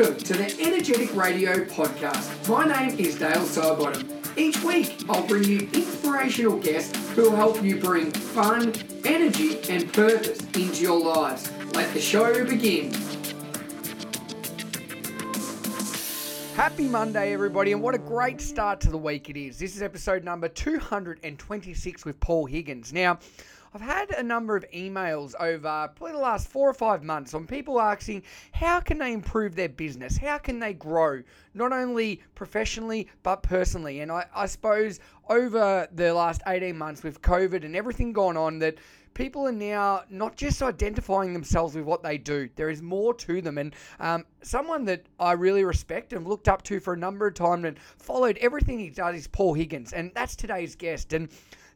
Welcome to the Energetic Radio Podcast. My name is Dale Sidebottom. Each week, I'll bring you inspirational guests who will help you bring fun, energy, and purpose into your lives. Let the show begin. Happy Monday, everybody, and what a great start to the week it is. This is episode number 226 with Paul Higgins. Now, I've had a number of emails over probably the last four or five months on people asking how can they improve their business? How can they grow, not only professionally, but personally? And I, I suppose over the last 18 months with COVID and everything going on, that people are now not just identifying themselves with what they do. There is more to them. And um, someone that I really respect and looked up to for a number of times and followed everything he does is Paul Higgins. And that's today's guest. And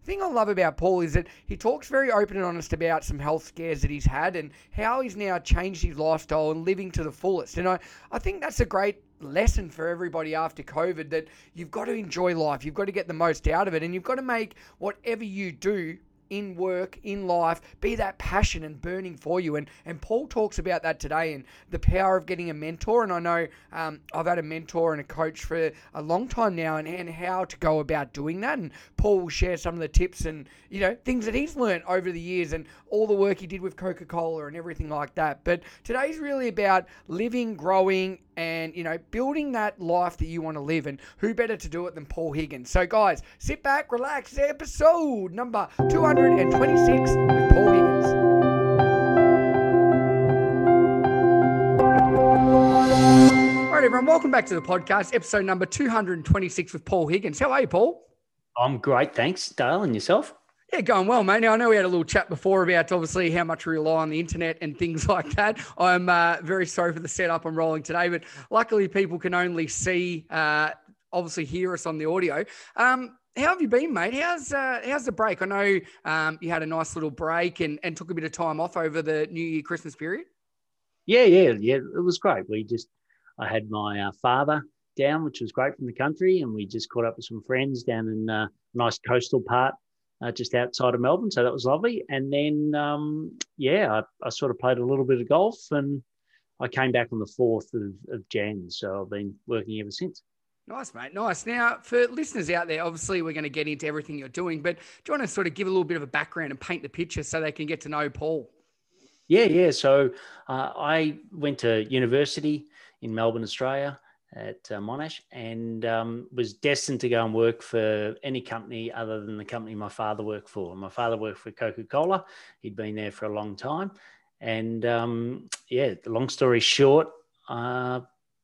thing I love about Paul is that he talks very open and honest about some health scares that he's had and how he's now changed his lifestyle and living to the fullest. And I, I think that's a great lesson for everybody after COVID that you've got to enjoy life. You've got to get the most out of it. And you've got to make whatever you do in work, in life, be that passion and burning for you. And and Paul talks about that today and the power of getting a mentor. And I know um, I've had a mentor and a coach for a long time now, and, and how to go about doing that. And Paul will share some of the tips and you know things that he's learned over the years and all the work he did with Coca Cola and everything like that. But today's really about living, growing, and you know building that life that you want to live and who better to do it than paul higgins? So guys sit back relax episode number 226 with paul higgins. All right everyone welcome back to the podcast episode number 226 with paul higgins. How are you paul? I'm great thanks dale and yourself yeah, going well, mate. Now, I know we had a little chat before about obviously how much we rely on the internet and things like that. I'm uh, very sorry for the setup I'm rolling today, but luckily people can only see, uh, obviously hear us on the audio. Um, how have you been, mate? How's uh, how's the break? I know um, you had a nice little break and, and took a bit of time off over the New Year Christmas period. Yeah, yeah, yeah. It was great. We just I had my uh, father down, which was great from the country, and we just caught up with some friends down in a uh, nice coastal part uh, just outside of Melbourne. So that was lovely. And then, um, yeah, I, I, sort of played a little bit of golf and I came back on the 4th of, of Jan. So I've been working ever since. Nice, mate. Nice. Now, for listeners out there, obviously we're going to get into everything you're doing, but do you want to sort of give a little bit of a background and paint the picture so they can get to know Paul? Yeah, yeah. So uh, I went to university in Melbourne, Australia at uh, Monash and um, was destined to go and work for any company other than the company my father worked for. My father worked for Coca Cola, he'd been there for a long time. And um, yeah, long story short, uh,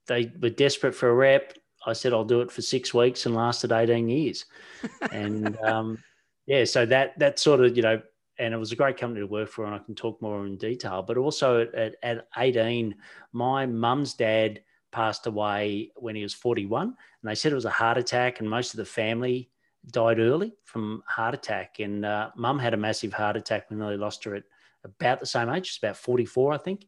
they were desperate for a rep. I said, I'll do it for six weeks and lasted 18 years. and um, yeah, so that, that sort of, you know, and it was a great company to work for, and I can talk more in detail. But also at, at 18, my mum's dad passed away when he was 41. And they said it was a heart attack, and most of the family died early from heart attack. And uh, mum had a massive heart attack. We nearly lost her at about the same age, just about 44, I think.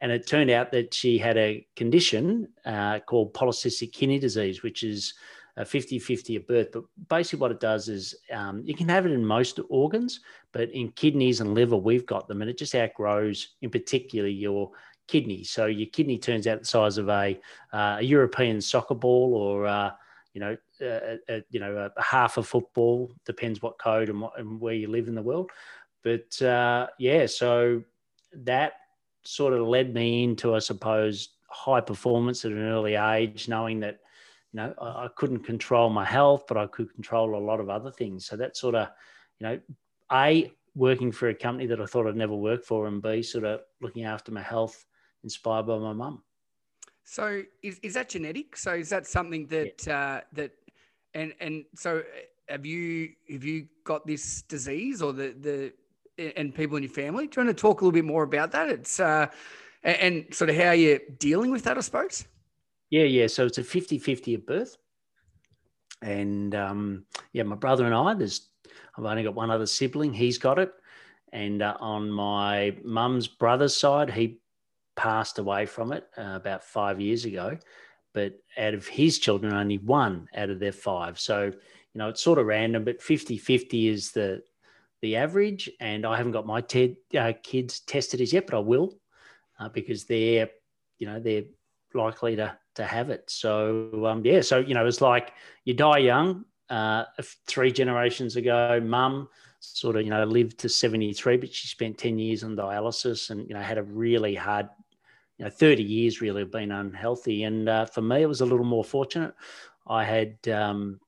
And it turned out that she had a condition uh, called polycystic kidney disease, which is a 50 50 at birth. But basically, what it does is um, you can have it in most organs, but in kidneys and liver, we've got them, and it just outgrows, in particular, your kidney. So your kidney turns out the size of a, uh, a European soccer ball or, uh, you know, a, a, you know, a, half a football, depends what code and, what, and where you live in the world. But uh, yeah, so that sort of led me into, I suppose, high performance at an early age, knowing that, you know, I, I couldn't control my health, but I could control a lot of other things. So that sort of, you know, A, working for a company that I thought I'd never work for, and B, sort of looking after my health inspired by my mum. So is, is that genetic? So is that something that yeah. uh, that and and so have you have you got this disease or the the and people in your family? Do you want to talk a little bit more about that? It's uh, and, and sort of how you're dealing with that, I suppose. Yeah, yeah. So it's a 50-50 at birth. And um, yeah, my brother and I, there's I've only got one other sibling, he's got it. And uh, on my mum's brother's side, he passed away from it uh, about five years ago. But out of his children, only one out of their five. So, you know, it's sort of random, but 50 50 is the the average. And I haven't got my te- uh, kids tested as yet, but I will uh, because they're, you know, they're likely to to have it. So um, yeah, so you know, it's like you die young. Uh, three generations ago, mum sort of you know lived to 73 but she spent 10 years on dialysis and you know had a really hard know 30 years really of being unhealthy and uh, for me it was a little more fortunate i had um,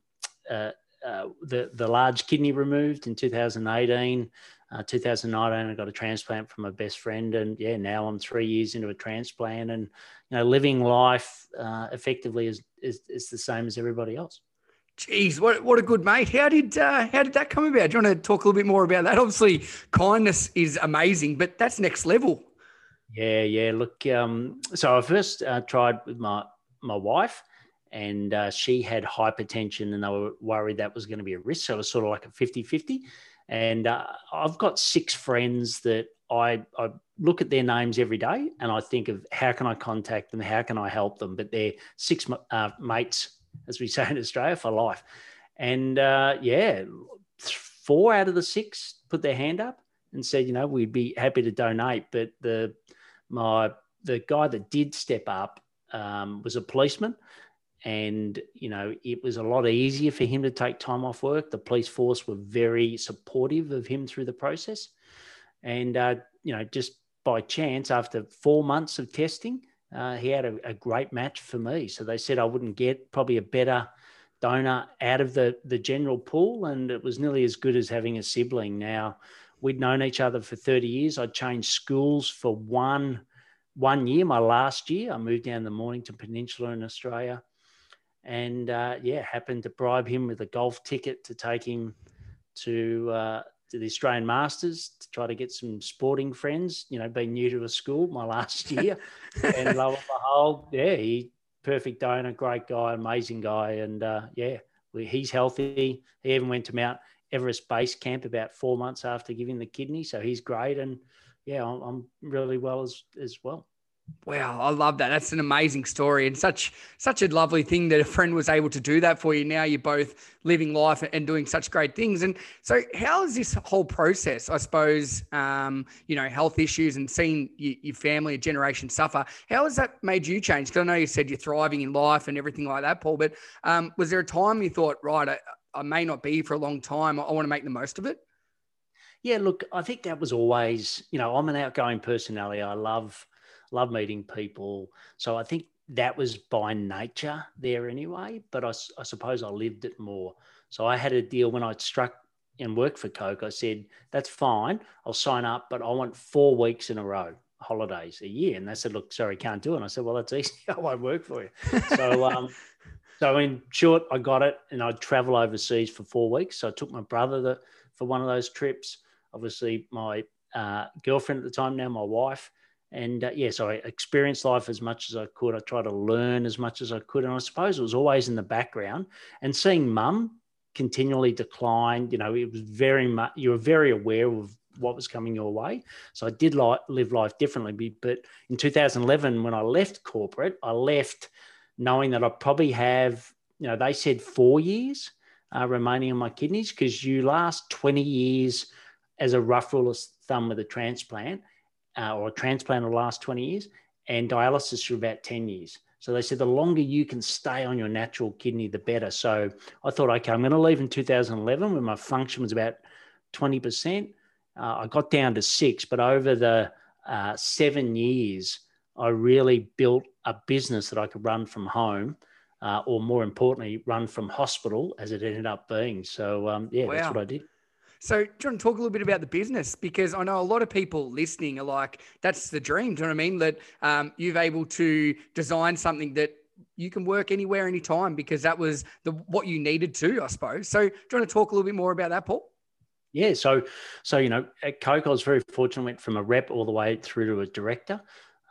uh, uh, the the large kidney removed in 2018 uh, 2019 i got a transplant from my best friend and yeah now i'm three years into a transplant and you know living life uh, effectively is, is is the same as everybody else Jeez, what, what a good mate. How did uh, how did that come about? Do you want to talk a little bit more about that? Obviously, kindness is amazing, but that's next level. Yeah, yeah. Look, um, so I first uh, tried with my my wife, and uh, she had hypertension, and they were worried that was going to be a risk. So it was sort of like a 50-50. And uh, I've got six friends that I, I look at their names every day, and I think of how can I contact them, how can I help them. But they're six uh, mates as we say in Australia, for life. And uh, yeah, four out of the six put their hand up and said, you know, we'd be happy to donate. But the my the guy that did step up um, was a policeman, and you know it was a lot easier for him to take time off work. The police force were very supportive of him through the process, and uh, you know just by chance, after four months of testing, uh, he had a, a, great match for me. So they said I wouldn't get probably a better donor out of the, the general pool. And it was nearly as good as having a sibling. Now, we'd known each other for 30 years. I'd changed schools for one, one year, my last year. I moved down the Mornington Peninsula in Australia. And uh, yeah, happened to bribe him with a golf ticket to take him to uh, to the Australian Masters to try to get some sporting friends. You know, being new to a school my last year, and lo and behold, yeah, he perfect donor, great guy, amazing guy, and uh, yeah, he's healthy. He even went to Mount Everest Base Camp about four months after giving the kidney, so he's great, and yeah, I'm, I'm really well as as well. Wow, I love that. That's an amazing story and such such a lovely thing that a friend was able to do that for you. Now you're both living life and doing such great things. And so, how is this whole process? I suppose um, you know health issues and seeing your family, a generation suffer. How has that made you change? Because I know you said you're thriving in life and everything like that, Paul. But um, was there a time you thought, right, I, may not be for a long time. I, I want to make the most of it. Yeah, look, I think that was always, you know, I'm an outgoing personality. I love love meeting people. So I think that was by nature there anyway, but I, I suppose I lived it more. So I had a deal when I struck and worked for Coke. I said, that's fine. I'll sign up, but I want four weeks in a row holidays a year. And they said, look, sorry, can't do it. And I said, well, that's easy. I won't work for you. so, um, so in short, I got it and I'd travel overseas for four weeks. So I took my brother the, for one of those trips. Obviously, my uh, girlfriend at the time, now my wife, and uh, I experienced life as much as I could. I tried to learn as much as I could, and I suppose it was always in the background. And seeing mum continually decline, you know, it was very much you were very aware of what was coming your way. So I did like live life differently. But in 2011, when I left corporate, I left knowing that I probably have, you know, they said four years uh, remaining on my kidneys because you last 20 years as a rough rule of thumb with a transplant uh, or a transplant will last 20 years, and dialysis for about 10 years. So they said the longer you can stay on your natural kidney, the better. So I thought, okay, I'm going to leave in 2011 when my function was about 20%. Uh, I got down to six, but over the uh, seven years, I really built a business that I could run from home, uh, or more importantly, run from hospital as it ended up being. So, um, yeah, wow. that's what I did. So, do you want to talk a little bit about the business? Because I know a lot of people listening are like, that's the dream. Do you know what I mean? That um, you've able to design something that you can work anywhere, anytime, because that was the what you needed to, I suppose. So, do you want to talk a little bit more about that, Paul? Yeah, so so you know, at Coke, I was very fortunate. Went from a rep all the way through to a director.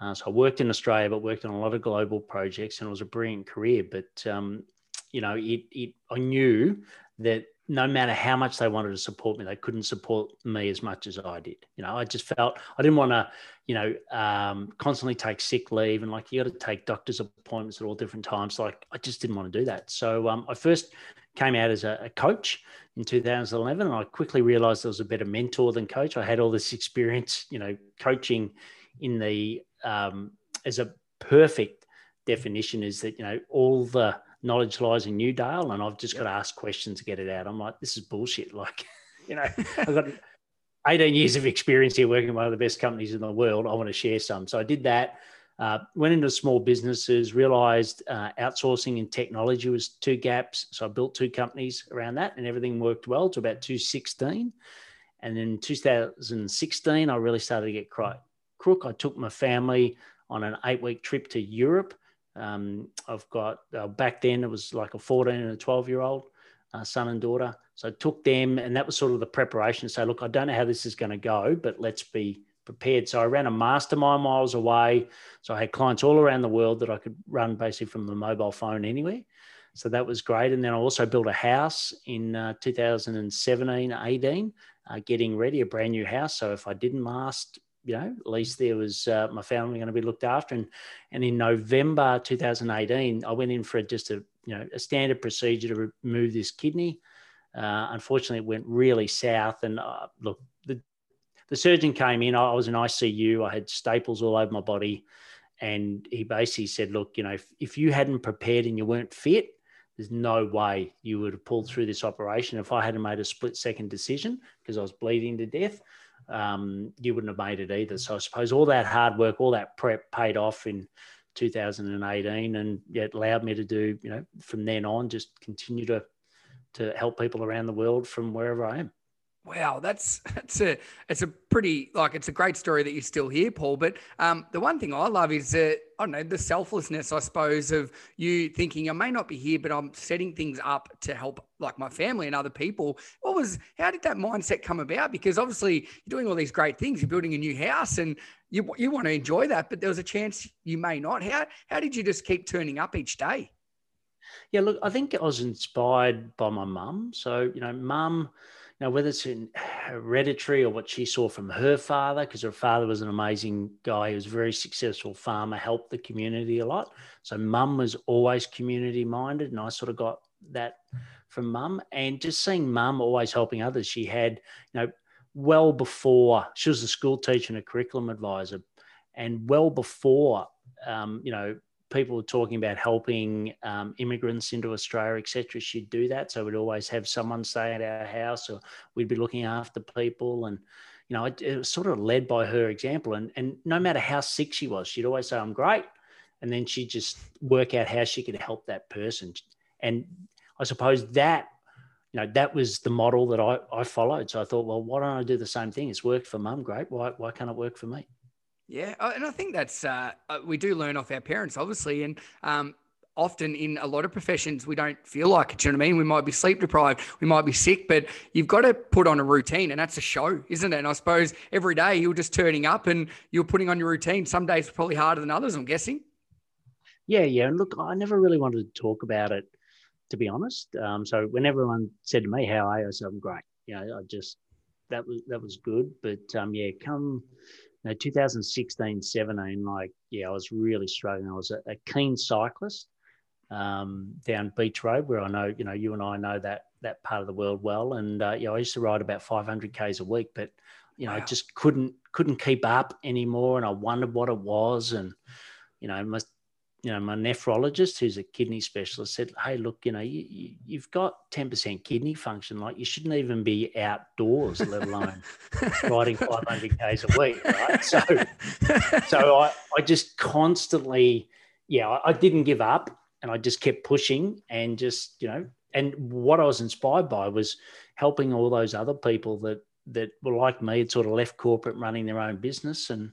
Uh, so I worked in Australia, but worked on a lot of global projects, and it was a brilliant career. But um, you know, it, it I knew that no matter how much they wanted to support me, they couldn't support me as much as I did. You know, I just felt I didn't want to, you know, um, constantly take sick leave and like you got to take doctor's appointments at all different times. Like I just didn't want to do that. So um, I first came out as a, a, coach in 2011, and I quickly realised I was a better mentor than coach. I had all this experience, you know, coaching in the um, as a perfect definition is that you know all the knowledge lies in Newdale, and I've just got to ask questions to get it out. I'm like, this is bullshit. Like, you know, I've got 18 years of experience here working with one of the best companies in the world. I want to share some. So I did that. Uh, went into small businesses, realized uh, outsourcing and technology was two gaps. So I built two companies around that, and everything worked well to about 2016. And then 2016, I really started to get quite crook. I took my family on an eight week trip to Europe. Um, I've got uh, back then it was like a 14 and a 12 year old uh, son and daughter. So I took them, and that was sort of the preparation say, look, I don't know how this is going to go, but let's be prepared. So I ran a mastermind miles away. So I had clients all around the world that I could run basically from the mobile phone anywhere. So that was great. And then I also built a house in uh, 2017, 18, uh, getting ready, a brand new house. So if I didn't last, you know, at least there was uh, my family going to be looked after. And, and in November 2018, I went in for just a, you know, a standard procedure to remove this kidney. Uh, unfortunately, it went really south. And uh, look, the, the surgeon came in. I was in ICU. I had staples all over my body. And he basically said, Look, you know, if, if you hadn't prepared and you weren't fit, there's no way you would have pulled through this operation. If I hadn't made a split second decision because I was bleeding to death, um, you wouldn't have made it either. So I suppose all that hard work, all that prep paid off in 2018 and it allowed me to do, you know, from then on, just continue to to help people around the world from wherever I am. Wow, that's that's a it's a pretty like it's a great story that you're still here, Paul. But um, the one thing I love is that I don't know the selflessness, I suppose, of you thinking I may not be here, but I'm setting things up to help like my family and other people. What was how did that mindset come about? Because obviously you're doing all these great things, you're building a new house, and you you want to enjoy that, but there was a chance you may not. How how did you just keep turning up each day? Yeah, look, I think I was inspired by my mum. So you know, mum know, whether it's in hereditary or what she saw from her father, because her father was an amazing guy. He was a very successful farmer, helped the community a lot. So mum was always community minded, and I sort of got that from mum. And just seeing mum always helping others, she had, you know, well before she was a school teacher and a curriculum advisor, and well before, um, you know, people were talking about helping um, immigrants into Australia, etc., she'd do that. So we'd always have someone stay at our house, or we'd be looking after people, and you know, it, it, was sort of led by her example. And and no matter how sick she was, she'd always say, "I'm great," and then she'd just work out how she could help that person. And I suppose that you know that was the model that I, I followed. So I thought, well, why don't I do the same thing? It's worked for mum, great. Why why can't it work for me? Yeah, uh, and I think that's uh, uh, we do learn off our parents, obviously, and um, often in a lot of professions we don't feel like it. Do you know what I mean? We might be sleep deprived, we might be sick, but you've got to put on a routine, and that's a show, isn't it? And I suppose every day you're just turning up and you're putting on your routine. Some days probably harder than others. I'm guessing. Yeah, yeah, and look, I never really wanted to talk about it, to be honest. Um, so when everyone said to me, "How are you?" I said, "I'm great." You know, I just that was that was good, but um, yeah, come know, 2016, 17, like, yeah, I was really struggling. I was a, a keen cyclist um, down Beach Road, where I know, you know, you and I know that that part of the world well. And uh, yeah, I used to ride about 500 k's a week, but you know, wow. I just couldn't couldn't keep up anymore. And I wondered what it was. And you know, my you know, my nephrologist, who's a kidney specialist, said, "Hey, look, you know, you, you've got ten percent kidney function. Like, you shouldn't even be outdoors, let alone riding five hundred k's a week, right?" So, so I, I just constantly, yeah, I, I didn't give up, and I just kept pushing, and just, you know, and what I was inspired by was helping all those other people that that were like me, had sort of left corporate running their own business. And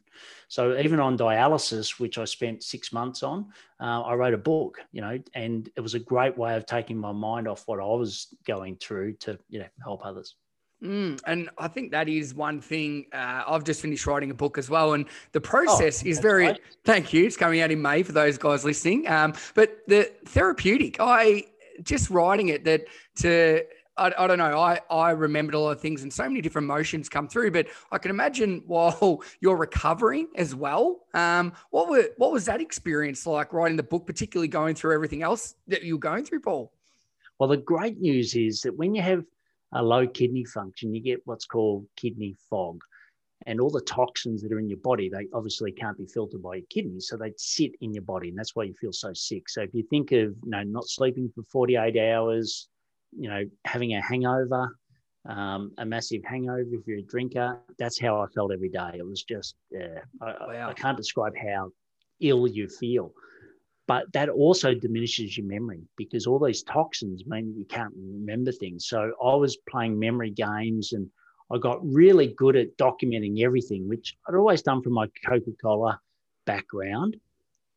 so even on dialysis, which I spent six months on, uh, I wrote a book, you know, and it was a great way of taking my mind off what I was going through to, you know, help others. Mm, and I think that is one thing. Uh, I've just finished writing a book as well, and the process oh, is very. Thank you. It's coming out in May for those guys listening. Um, but the therapeutic, I just writing it that to I, I, don't know. I, I remembered a lot of things and so many different emotions come through, but I can imagine while you're recovering as well. Um, what were what was that experience like writing the book, particularly going through everything else that you're going through, Paul? Well, the great news is that when you have a low kidney function, you get what's called kidney fog. and all the toxins that are in your body, they obviously can't be filtered by your kidneys, so they sit in your body, and that's why you feel so sick. So if you think of you know not sleeping for 48 hours, you know having a hangover, um, a massive hangover if you're a drinker, that's how I felt every day. It was just, yeah, I, wow. I can't describe how ill you feel. But that also diminishes your memory because all these toxins mean that you can't remember things. So I was playing memory games and I got really good at documenting everything, which I'd always done from my Coca Cola background,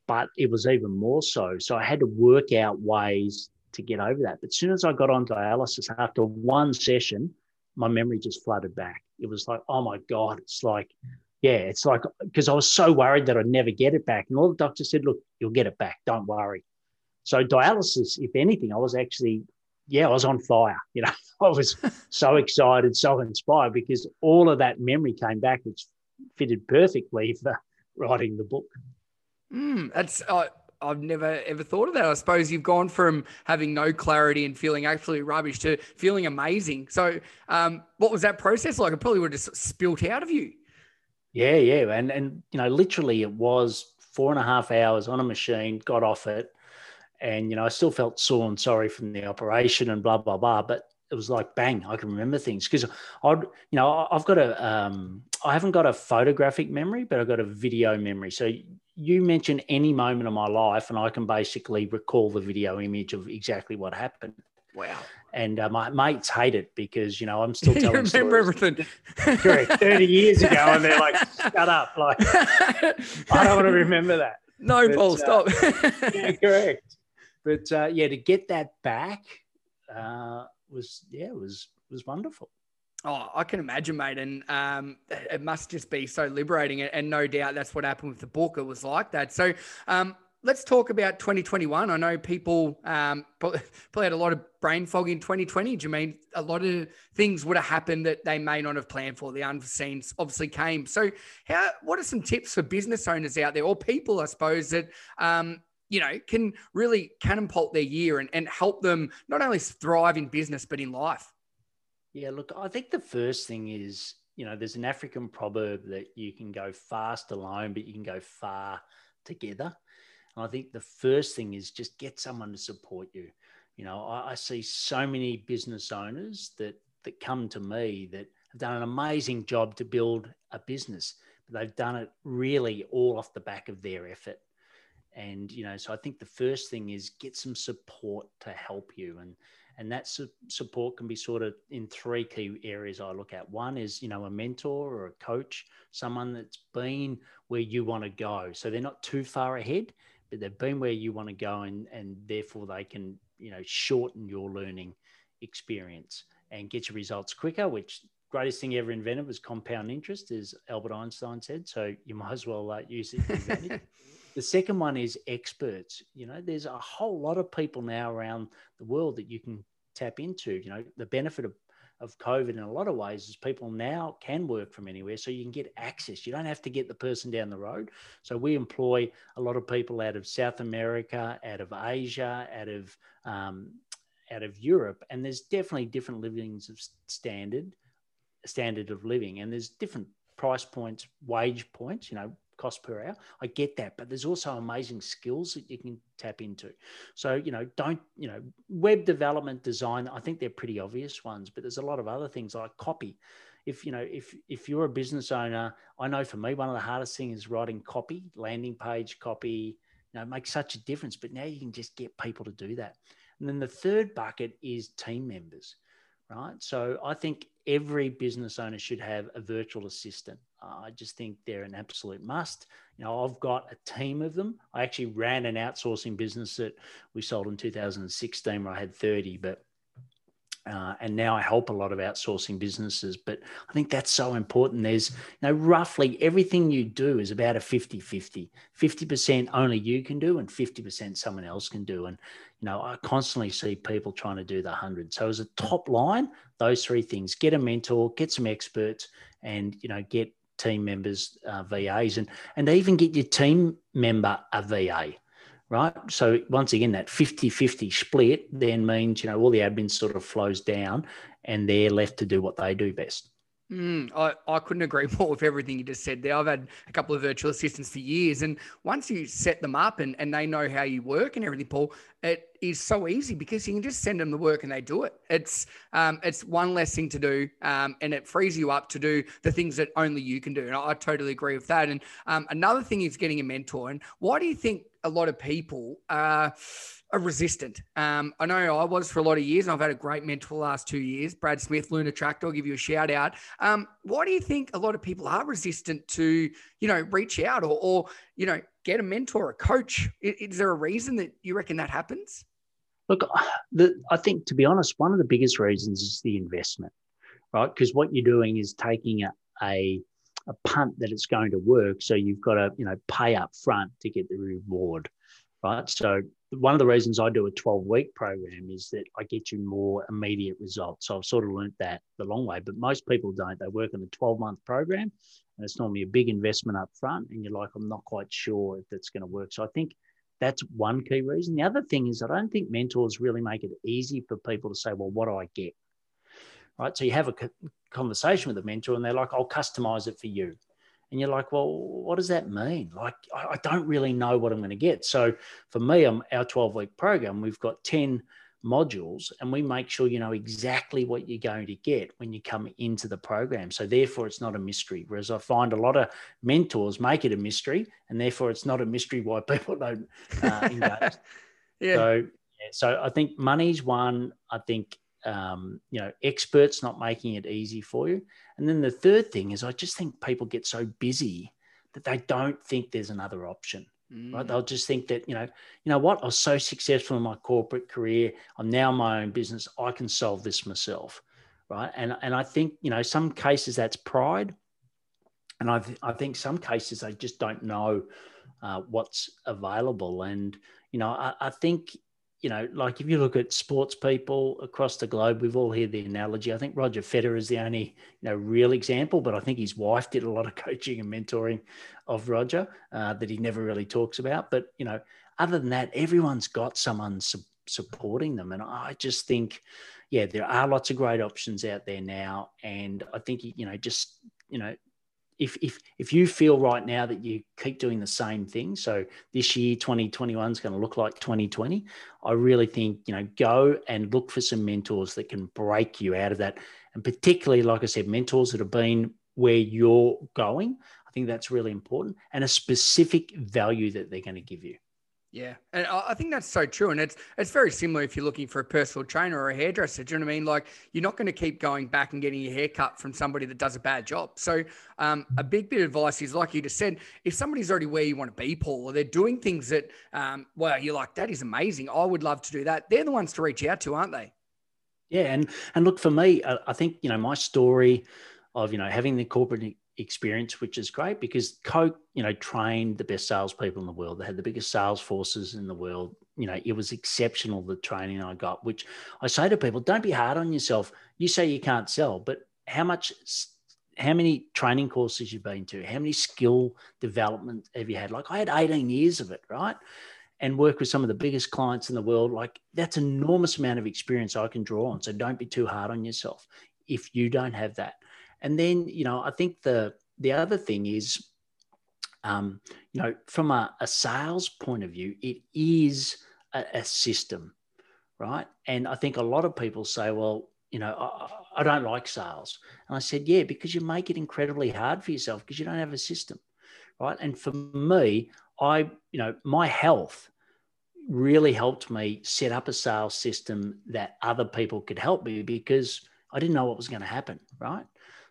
but it was even more so. So I had to work out ways to get over that. But as soon as I got on dialysis after one session, my memory just flooded back. It was like, oh my God, it's like, yeah, it's like, because I was so worried that I'd never get it back. And all the doctors said, look, you'll get it back. Don't worry. So dialysis, if anything, I was actually yeah, I was on fire. You know, I was so excited, so inspired because all of that memory came back, which fitted perfectly for writing the book. Mm, that's uh, I've never ever thought of that. I suppose you've gone from having no clarity and feeling absolutely rubbish to feeling amazing. So, um, what was that process like? It probably would have just spilt out of you. Yeah, yeah, and and you know, literally, it was four and a half hours on a machine. Got off it and you know I still felt sore and sorry from the operation and blah blah blah. But it was like bang, I can remember things because I'd you know I've got a um, I haven't got a photographic memory, but I've got a video memory. So you mention any moment of my life, and I can basically recall the video image of exactly what happened. Wow. And uh, my mates hate it because you know I'm still telling. you remember everything. Correct. Thirty years ago, and they're like, "Shut up!" Like, I don't want to remember that. No, but, Paul, uh, stop. yeah, correct but uh, yeah, to get that back uh, was yeah was was wonderful. Oh, I can imagine, mate, and um, it must just be so liberating, and no doubt that's what happened with the book. It was like that. So, um, let's talk about 2021. I know people um, probably had a lot of brain fog in 2020. Do you mean a lot of things would have happened that they may not have planned for? The unforeseen obviously came. So, how? What are some tips for business owners out there, or people, I suppose, that um, you know, can really catapult their year and, and help them not only thrive in business, but in life? Yeah, look, I think the first thing is, you know, there's an African proverb that you can go fast alone, but you can go far together. And I think the first thing is just get someone to support you. You know, I, I see so many business owners that that come to me that have done an amazing job to build a business, but they've done it really all off the back of their effort and you know so i think the first thing is get some support to help you and and that su- support can be sort of in three key areas i look at. One is you know a mentor or a coach someone that's been where you want to go. So they're not too far ahead but they've been where you want to go and and therefore they can you know shorten your learning experience and get your results quicker which greatest thing ever invented was compound interest as albert einstein said. So you might as well uh, use it The second one is experts. You know, there's a whole lot of people now around the world that you can tap into. You know, the benefit of of COVID in a lot of ways is people now can work from anywhere, so you can get access. You don't have to get the person down the road. So we employ a lot of people out of South America, out of Asia, out of um, out of Europe, and there's definitely different livings of standard standard of living, and there's different price points, wage points. You know, cost per hour. I get that, but there's also amazing skills that you can tap into. So, you know, don't, you know, web development, design, I think they're pretty obvious ones, but there's a lot of other things like copy. If, you know, if if you're a business owner, I know for me, one of the hardest things is writing copy, landing page copy, you know, makes such a difference. But now you can just get people to do that. And then the third bucket is team members right? So I think every business owner should have a virtual assistant. I just think they're an absolute must. You know, I've got a team of them. I actually ran an outsourcing business that we sold in 2016 where I had 30, but uh, and now I help a lot of outsourcing businesses, but I think that's so important. There's, you know, roughly everything you do is about a 50 50. 50% only you can do, and 50% someone else can do. And, you know, I constantly see people trying to do the 100. So, as a top line, those three things get a mentor, get some experts, and, you know, get team members, uh, VAs, and, and even get your team member a VA right? So once again, that 50-50 split then means, you know, all the admin sort of flows down and they're left to do what they do best. Mm, I, I couldn't agree more with everything you just said there. I've had a couple of virtual assistants for years. And once you set them up and, and they know how you work and everything, Paul, it is so easy because you can just send them the work and they do it. It's um, it's one less thing to do um, and it frees you up to do the things that only you can do. And I, I totally agree with that. And um, another thing is getting a mentor. And why do you think a lot of people are are resistant. Um, I know I was for a lot of years, and I've had a great mentor the last two years. Brad Smith, Luna Tractor, I'll give you a shout out. Um, why do you think a lot of people are resistant to, you know, reach out or, or you know, get a mentor, a coach? Is, is there a reason that you reckon that happens? Look, the, I think to be honest, one of the biggest reasons is the investment, right? Because what you're doing is taking a, a a punt that it's going to work. So you've got to, you know, pay up front to get the reward, right? So one of the reasons I do a 12 week program is that I get you more immediate results. So I've sort of learned that the long way, but most people don't. They work on a 12 month program and it's normally a big investment up front. And you're like, I'm not quite sure if that's going to work. So I think that's one key reason. The other thing is, I don't think mentors really make it easy for people to say, well, what do I get? Right. So you have a conversation with a mentor and they're like, I'll customize it for you. And you're like, well, what does that mean? Like, I, don't really know what I'm going to get. So for me, I'm our 12 week program, we've got 10 modules and we make sure you know exactly what you're going to get when you come into the program. So therefore it's not a mystery. Whereas I find a lot of mentors make it a mystery and therefore it's not a mystery why people don't uh, engage. yeah. So, yeah, so I think money's one. I think um, you know, experts not making it easy for you. And then the third thing is I just think people get so busy that they don't think there's another option. Mm. Right. They'll just think that, you know, you know what, I was so successful in my corporate career. I'm now my own business. I can solve this myself. Right. And and I think, you know, some cases that's pride. And I, I think some cases they just don't know uh, what's available. And, you know, I, I think you know, like if you look at sports people across the globe, we've all heard the analogy. I think Roger Federer is the only, you know, real example, but I think his wife did a lot of coaching and mentoring of Roger uh, that he never really talks about. But you know, other than that, everyone's got someone su- supporting them, and I just think, yeah, there are lots of great options out there now, and I think you know, just you know, if if if you feel right now that you keep doing the same thing, so this year 2021 is going to look like 2020, I really think you know go and look for some mentors that can break you out of that, and particularly like I said, mentors that have been where you're going. I think that's really important, and a specific value that they're going to give you. Yeah, and I think that's so true, and it's it's very similar if you're looking for a personal trainer or a hairdresser. Do you know what I mean? Like you're not going to keep going back and getting your hair cut from somebody that does a bad job. So um, a big bit of advice is, like you just said, if somebody's already where you want to be, Paul, or they're doing things that, um, well, you're like, that is amazing. I would love to do that. They're the ones to reach out to, aren't they? Yeah, and and look for me, I think you know my story of you know having the corporate experience, which is great because Coke, you know, trained the best salespeople in the world. They had the biggest sales forces in the world. You know, it was exceptional the training I got. Which I say to people, don't be hard on yourself. You say you can't sell, but how much, how many training courses you've been to? How many skill development have you had? Like I had 18 years of it, right? And work with some of the biggest clients in the world. Like that's enormous amount of experience I can draw on. So don't be too hard on yourself if you don't have that and then, you know, I think the the other thing is, um, you know, from a, a sales point of view, it is a, a, system, right? And I think a lot of people say, well, you know, I, I don't like sales. And I said, yeah, because you make it incredibly hard for yourself because you don't have a system, right? And for me, I, you know, my health really helped me set up a sales system that other people could help me because I didn't know what was going to happen, right?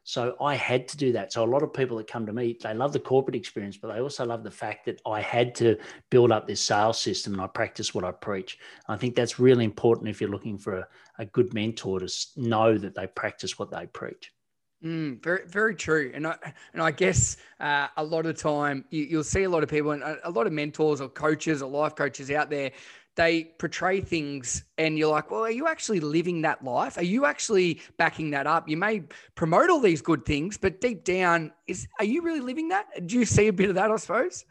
So I had to do that. So a lot of people that come to me, they love the corporate experience, but they also love the fact that I had to build up this sales system and I practice what I preach. I think that's really important if you're looking for a, a good mentor to know that they practice what they preach. Mm, very, very true. And I, and I guess uh, a lot of time you, will see a lot of people and a, a lot of mentors or coaches or life coaches out there they portray things and you're like, well, are you actually living that life? Are you actually backing that up? You may promote all these good things, but deep down, is are you really living that? Do you see a bit of that, I suppose?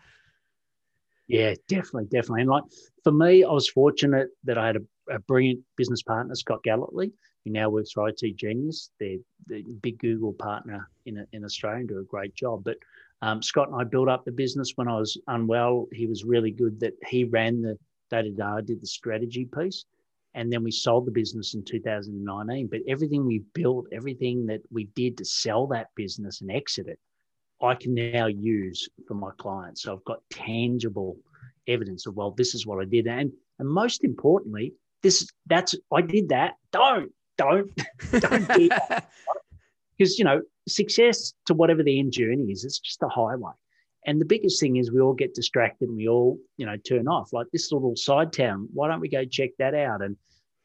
Yeah, definitely, definitely. And like for me, I was fortunate that I had a, a brilliant business partner, Scott Galletley, who now works for IT Genius. They're the big Google partner in, in Australia and do a great job. But um, Scott and I built up the business when I was unwell. He was really good that he ran the day to day, I did the strategy piece. And then we sold the business in 2019. But everything we built, everything that we did to sell that business and exit it, I can now use for my clients. So I've got tangible evidence of, well, this is what I did. And, and most importantly, this that's I did that. Don't, don't, don't do that. Because you know, success to whatever the end journey is, it's just a highway. And the biggest thing is we all get distracted and we all, you know, turn off. Like this little side town, why don't we go check that out? And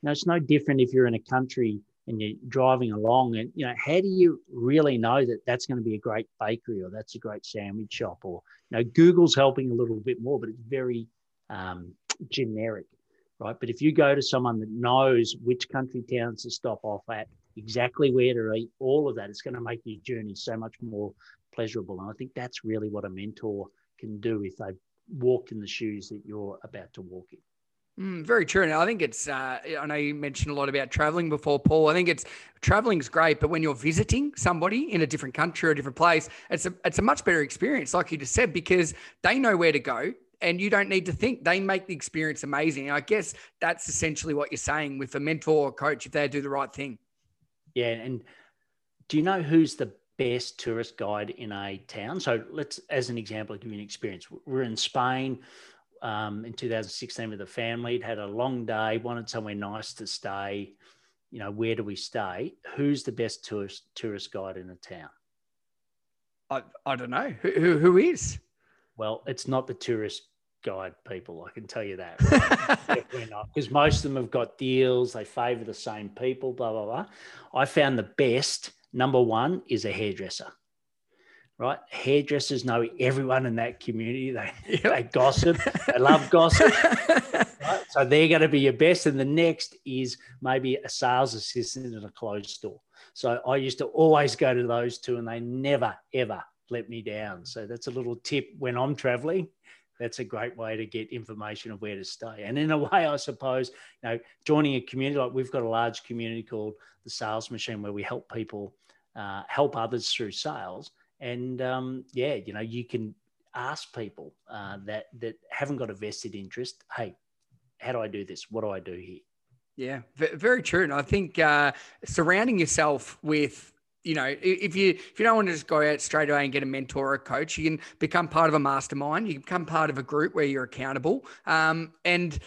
you know, it's no different if you're in a country and you're driving along and you know how do you really know that that's going to be a great bakery or that's a great sandwich shop or you know google's helping a little bit more but it's very um, generic right but if you go to someone that knows which country towns to stop off at exactly where to eat all of that it's going to make your journey so much more pleasurable and i think that's really what a mentor can do if they've walked in the shoes that you're about to walk in Mm, very true. And I think it's, uh, I know you mentioned a lot about traveling before, Paul. I think it's traveling's great, but when you're visiting somebody in a different country or a different place, it's a, it's a much better experience, like you just said, because they know where to go and you don't need to think. They make the experience amazing. And I guess that's essentially what you're saying with a mentor or coach if they do the right thing. Yeah. And do you know who's the best tourist guide in a town? So let's, as an example, give you an experience. We're in Spain um, in 2016 with a family. It had a long day, wanted somewhere nice to stay. You know, where do we stay? Who's the best tourist tourist guide in the town? I, I don't know. Who, who, who is? Well, it's not the tourist guide people. I can tell you that. Right? Not. Because most of them have got deals. They favour the same people, blah, blah, blah. I found the best, number one, is a hairdresser right? Hairdressers know everyone in that community. They, they gossip, they love gossip. right? So they're going to be your best. And the next is maybe a sales assistant in a clothes store. So I used to always go to those two and they never, ever let me down. So that's a little tip when I'm traveling. That's a great way to get information of where to stay. And in a way, I suppose, you know, joining a community like we've got a large community called the Sales Machine where we help people uh, help others through sales and um, yeah, you know, you can ask people uh, that that haven't got a vested interest. Hey, how do I do this? What do I do here? Yeah, very true. And I think uh, surrounding yourself with you know, if you if you don't want to just go out straight away and get a mentor or a coach, you can become part of a mastermind. You can become part of a group where you're accountable. Um, and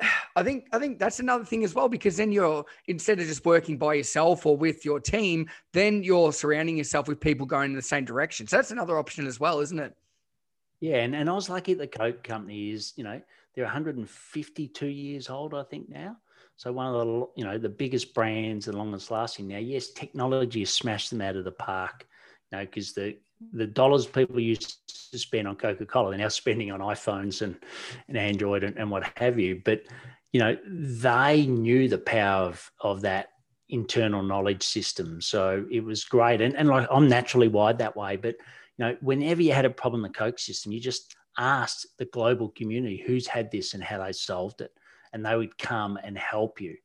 I think I think that's another thing as well because then you're instead of just working by yourself or with your team, then you're surrounding yourself with people going in the same direction. So that's another option as well, isn't it? Yeah, and, and I was lucky the Coke company is, you know, they're 152 years old, I think now. So one of the you know the biggest brands, the longest lasting now. Yes, technology has smashed them out of the park, you know, because the the dollars people used to spend on Coca Cola, they're now spending on iPhones and, and Android and, and what have you. But, you know, they knew the power of, of that internal knowledge system. So it was great. And, and like I'm naturally wired that way. But, you know, whenever you had a problem in the Coke system, you just asked the global community who's had this and how they solved it. And they would come and help you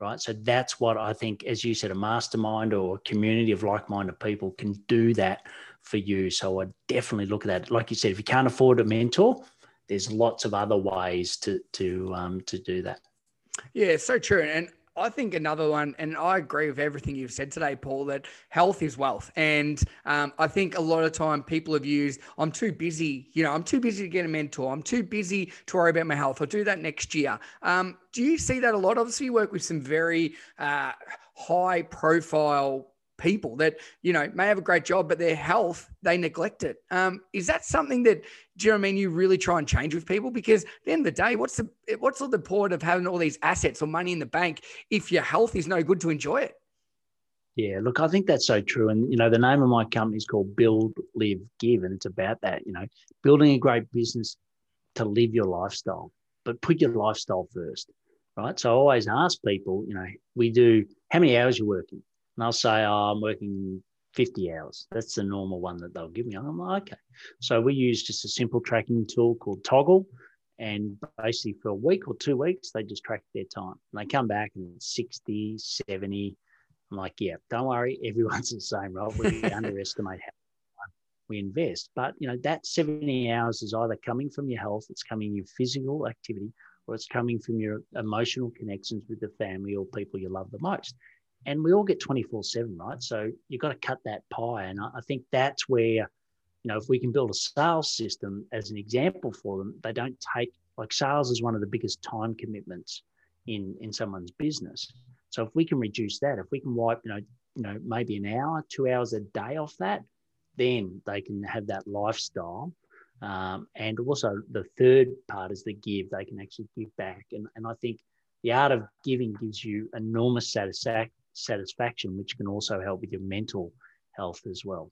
right? So that's what I think, as you said, a mastermind or a community of like minded people can do that for you. So I definitely look at that. Like you said, if you can't afford a mentor, there's lots of other ways to to um, to do that. Yeah, so true. And I think another one, and I agree with everything you've said today, Paul, that health is wealth. And um, I think a lot of time people have used, I'm too busy, you know, I'm too busy to get a mentor. I'm too busy to worry about my health. I'll do that next year. Um, do you see that a lot? Obviously, you work with some very uh, high profile people that you know may have a great job but their health they neglect it. Um, is that something that do you know I mean you really try and change with people? Because at the end of the day what's the what's all the point of having all these assets or money in the bank if your health is no good to enjoy it? Yeah look I think that's so true. And you know the name of my company is called Build Live Give and it's about that you know building a great business to live your lifestyle but put your lifestyle first right? So I always ask people you know we do how many hours you're working and I'll say, oh, I'm working 50 hours. That's the normal one that they'll give me. I'm like, okay. So we use just a simple tracking tool called Toggl. And basically, for a week or two weeks, they just track their time. And they come back and 60, 70, I'm like, yeah, don't worry, everyone's the same, right? We underestimate how we invest. But you know, that 70 hours is either coming from your health, it's coming your physical activity, or it's coming from your emotional connections with the family or people you love the most. And we all get 24 7, right? So you've got to cut that pie. And I think that's where, you know, if we can build a sales system as an example for them, they don't take like sales is one of the biggest time commitments in in someone's business. So if we can reduce that, if we can wipe, you know, you know, maybe an hour, two hours a day off that, then they can have that lifestyle. Um, and also the third part is the give. They can actually give back. And, and I think the art of giving gives you enormous satisfac- satisfaction, which can also help with your mental health as well.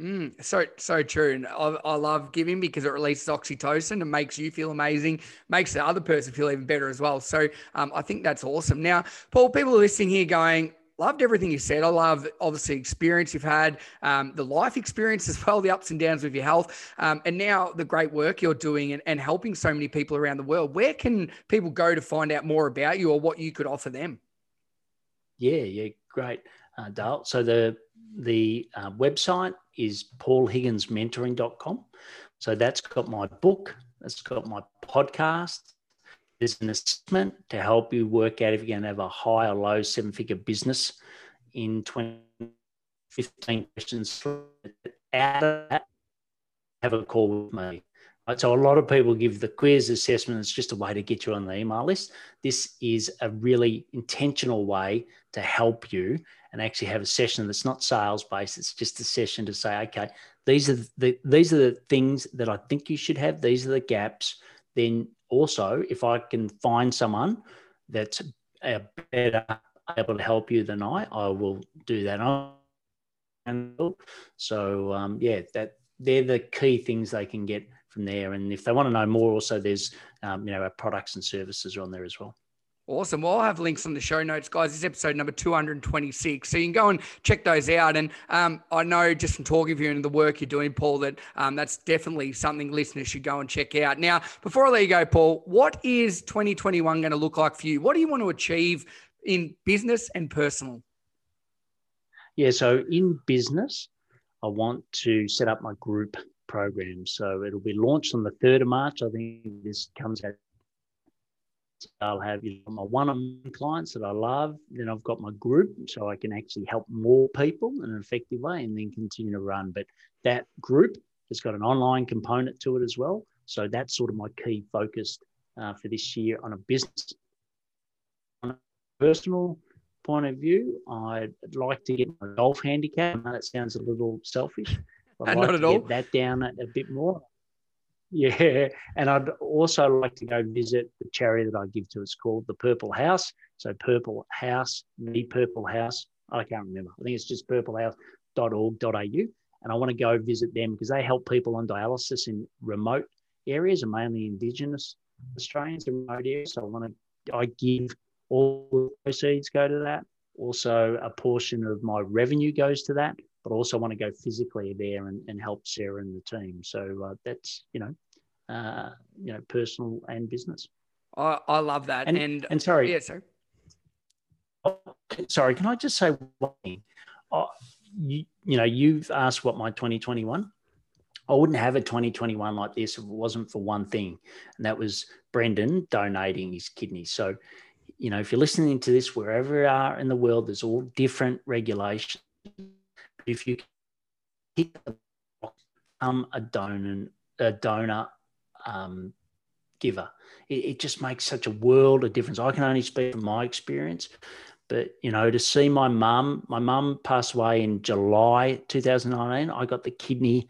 Mm, so so true, and I, I, love giving because it releases oxytocin and makes you feel amazing, makes the other person feel even better as well. So um, I think that's awesome. Now, Paul, people are listening here going, loved everything you said. I love obviously experience you've had, um, the life experience as well, the ups and downs with your health, um, and now the great work you're doing and, and helping so many people around the world. Where can people go to find out more about you or what you could offer them? Yeah, yeah, great, uh, Dale. So the the uh, website is paulhigginsmentoring.com. So that's got my book, that's got my podcast, there's an assessment to help you work out if you're going to have a high or low seven figure business in 2015 questions. Out of that, have a call with me. Right, so a lot of people give the quiz assessment. It's just a way to get you on the email list. This is a really intentional way to help you and actually have a session that's not sales based. It's just a session to say, okay, these are the these are the things that I think you should have. These are the gaps. Then also, if I can find someone that's a better able to help you than I, I will do that. And so, um, yeah, that they're the key things they can get from there. And if they want to know more, also there's um, you know our products and services are on there as well. Awesome. Well, I'll have links on the show notes, guys. This is episode number 226. So you can go and check those out. And um, I know just from talking to you and the work you're doing, Paul, that um, that's definitely something listeners should go and check out. Now, before I let you go, Paul, what is 2021 going to look like for you? What do you want to achieve in business and personal? Yeah. So in business, I want to set up my group program. So it'll be launched on the 3rd of March. I think this comes out I'll have you know, my one-on-one clients that I love. Then I've got my group, so I can actually help more people in an effective way, and then continue to run. But that group has got an online component to it as well. So that's sort of my key focus uh, for this year on a business. On a personal point of view, I'd like to get my golf handicap. I know that sounds a little selfish. I'd like Not at all. Get that down a, a bit more. Yeah, and I'd also like to go visit the charity that I give to. It's called the Purple House. So Purple House, the Purple House. I can't remember. I think it's just purplehouse.org.au. And I want to go visit them because they help people on dialysis in remote areas and mainly Indigenous Australians in remote areas. So I want to, I give all the proceeds go to that. Also, a portion of my revenue goes to that but also want to go physically there and, and help Sarah and the team. So uh, that's you know, uh, you know, personal and business. I, I love that. And, and, and sorry, yeah, sorry. Oh, sorry, can I just say one thing? Oh, you, you know, you've asked what my 2021. I wouldn't have a 2021 like this if it wasn't for one thing, and that was Brendan donating his kidney. So, you know, if you're listening to this, wherever you are in the world, there's all different regulations if you become a donor, a donor um, giver, it, it, just makes such a world of difference. I can only speak from my experience, but you know, to see my mum, my mum passed away in July 2019. I got the kidney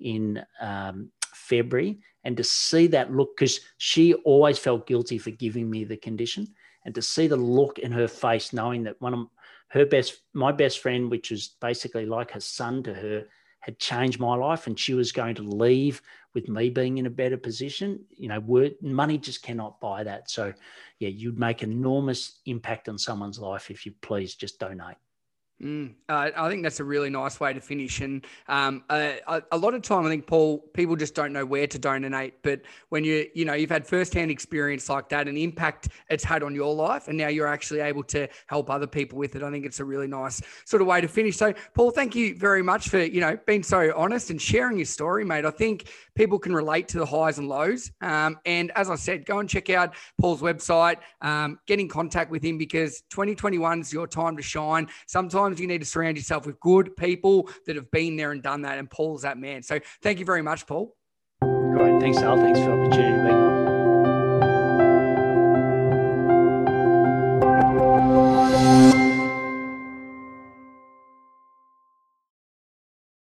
in um, February, and to see that look, because she always felt guilty for giving me the condition, and to see the look in her face, knowing that one of her best, my best friend, which was basically like her son to her, had changed my life, and she was going to leave with me being in a better position. You know, word, money just cannot buy that. So, yeah, you'd make enormous impact on someone's life if you please just donate. Mm, uh, I think that's a really nice way to finish. And um, a, a, lot of time, I think, Paul, people just don't know where to donate. But when you, you know, you've had firsthand experience like that and impact it's had on your life, and now you're actually able to help other people with it, I think it's a really nice sort of way to finish. So, Paul, thank you very much for, you know, being so honest and sharing your story, mate. I think people can relate to the highs and lows. Um, and as I said, go and check out Paul's website, um, get in contact with him because 2021 is your time to shine. Sometimes sometimes you need to surround yourself with good people that have been there and done that. And Paul's that man. So thank you very much, Paul. Great. Thanks, Dale. Thanks for the opportunity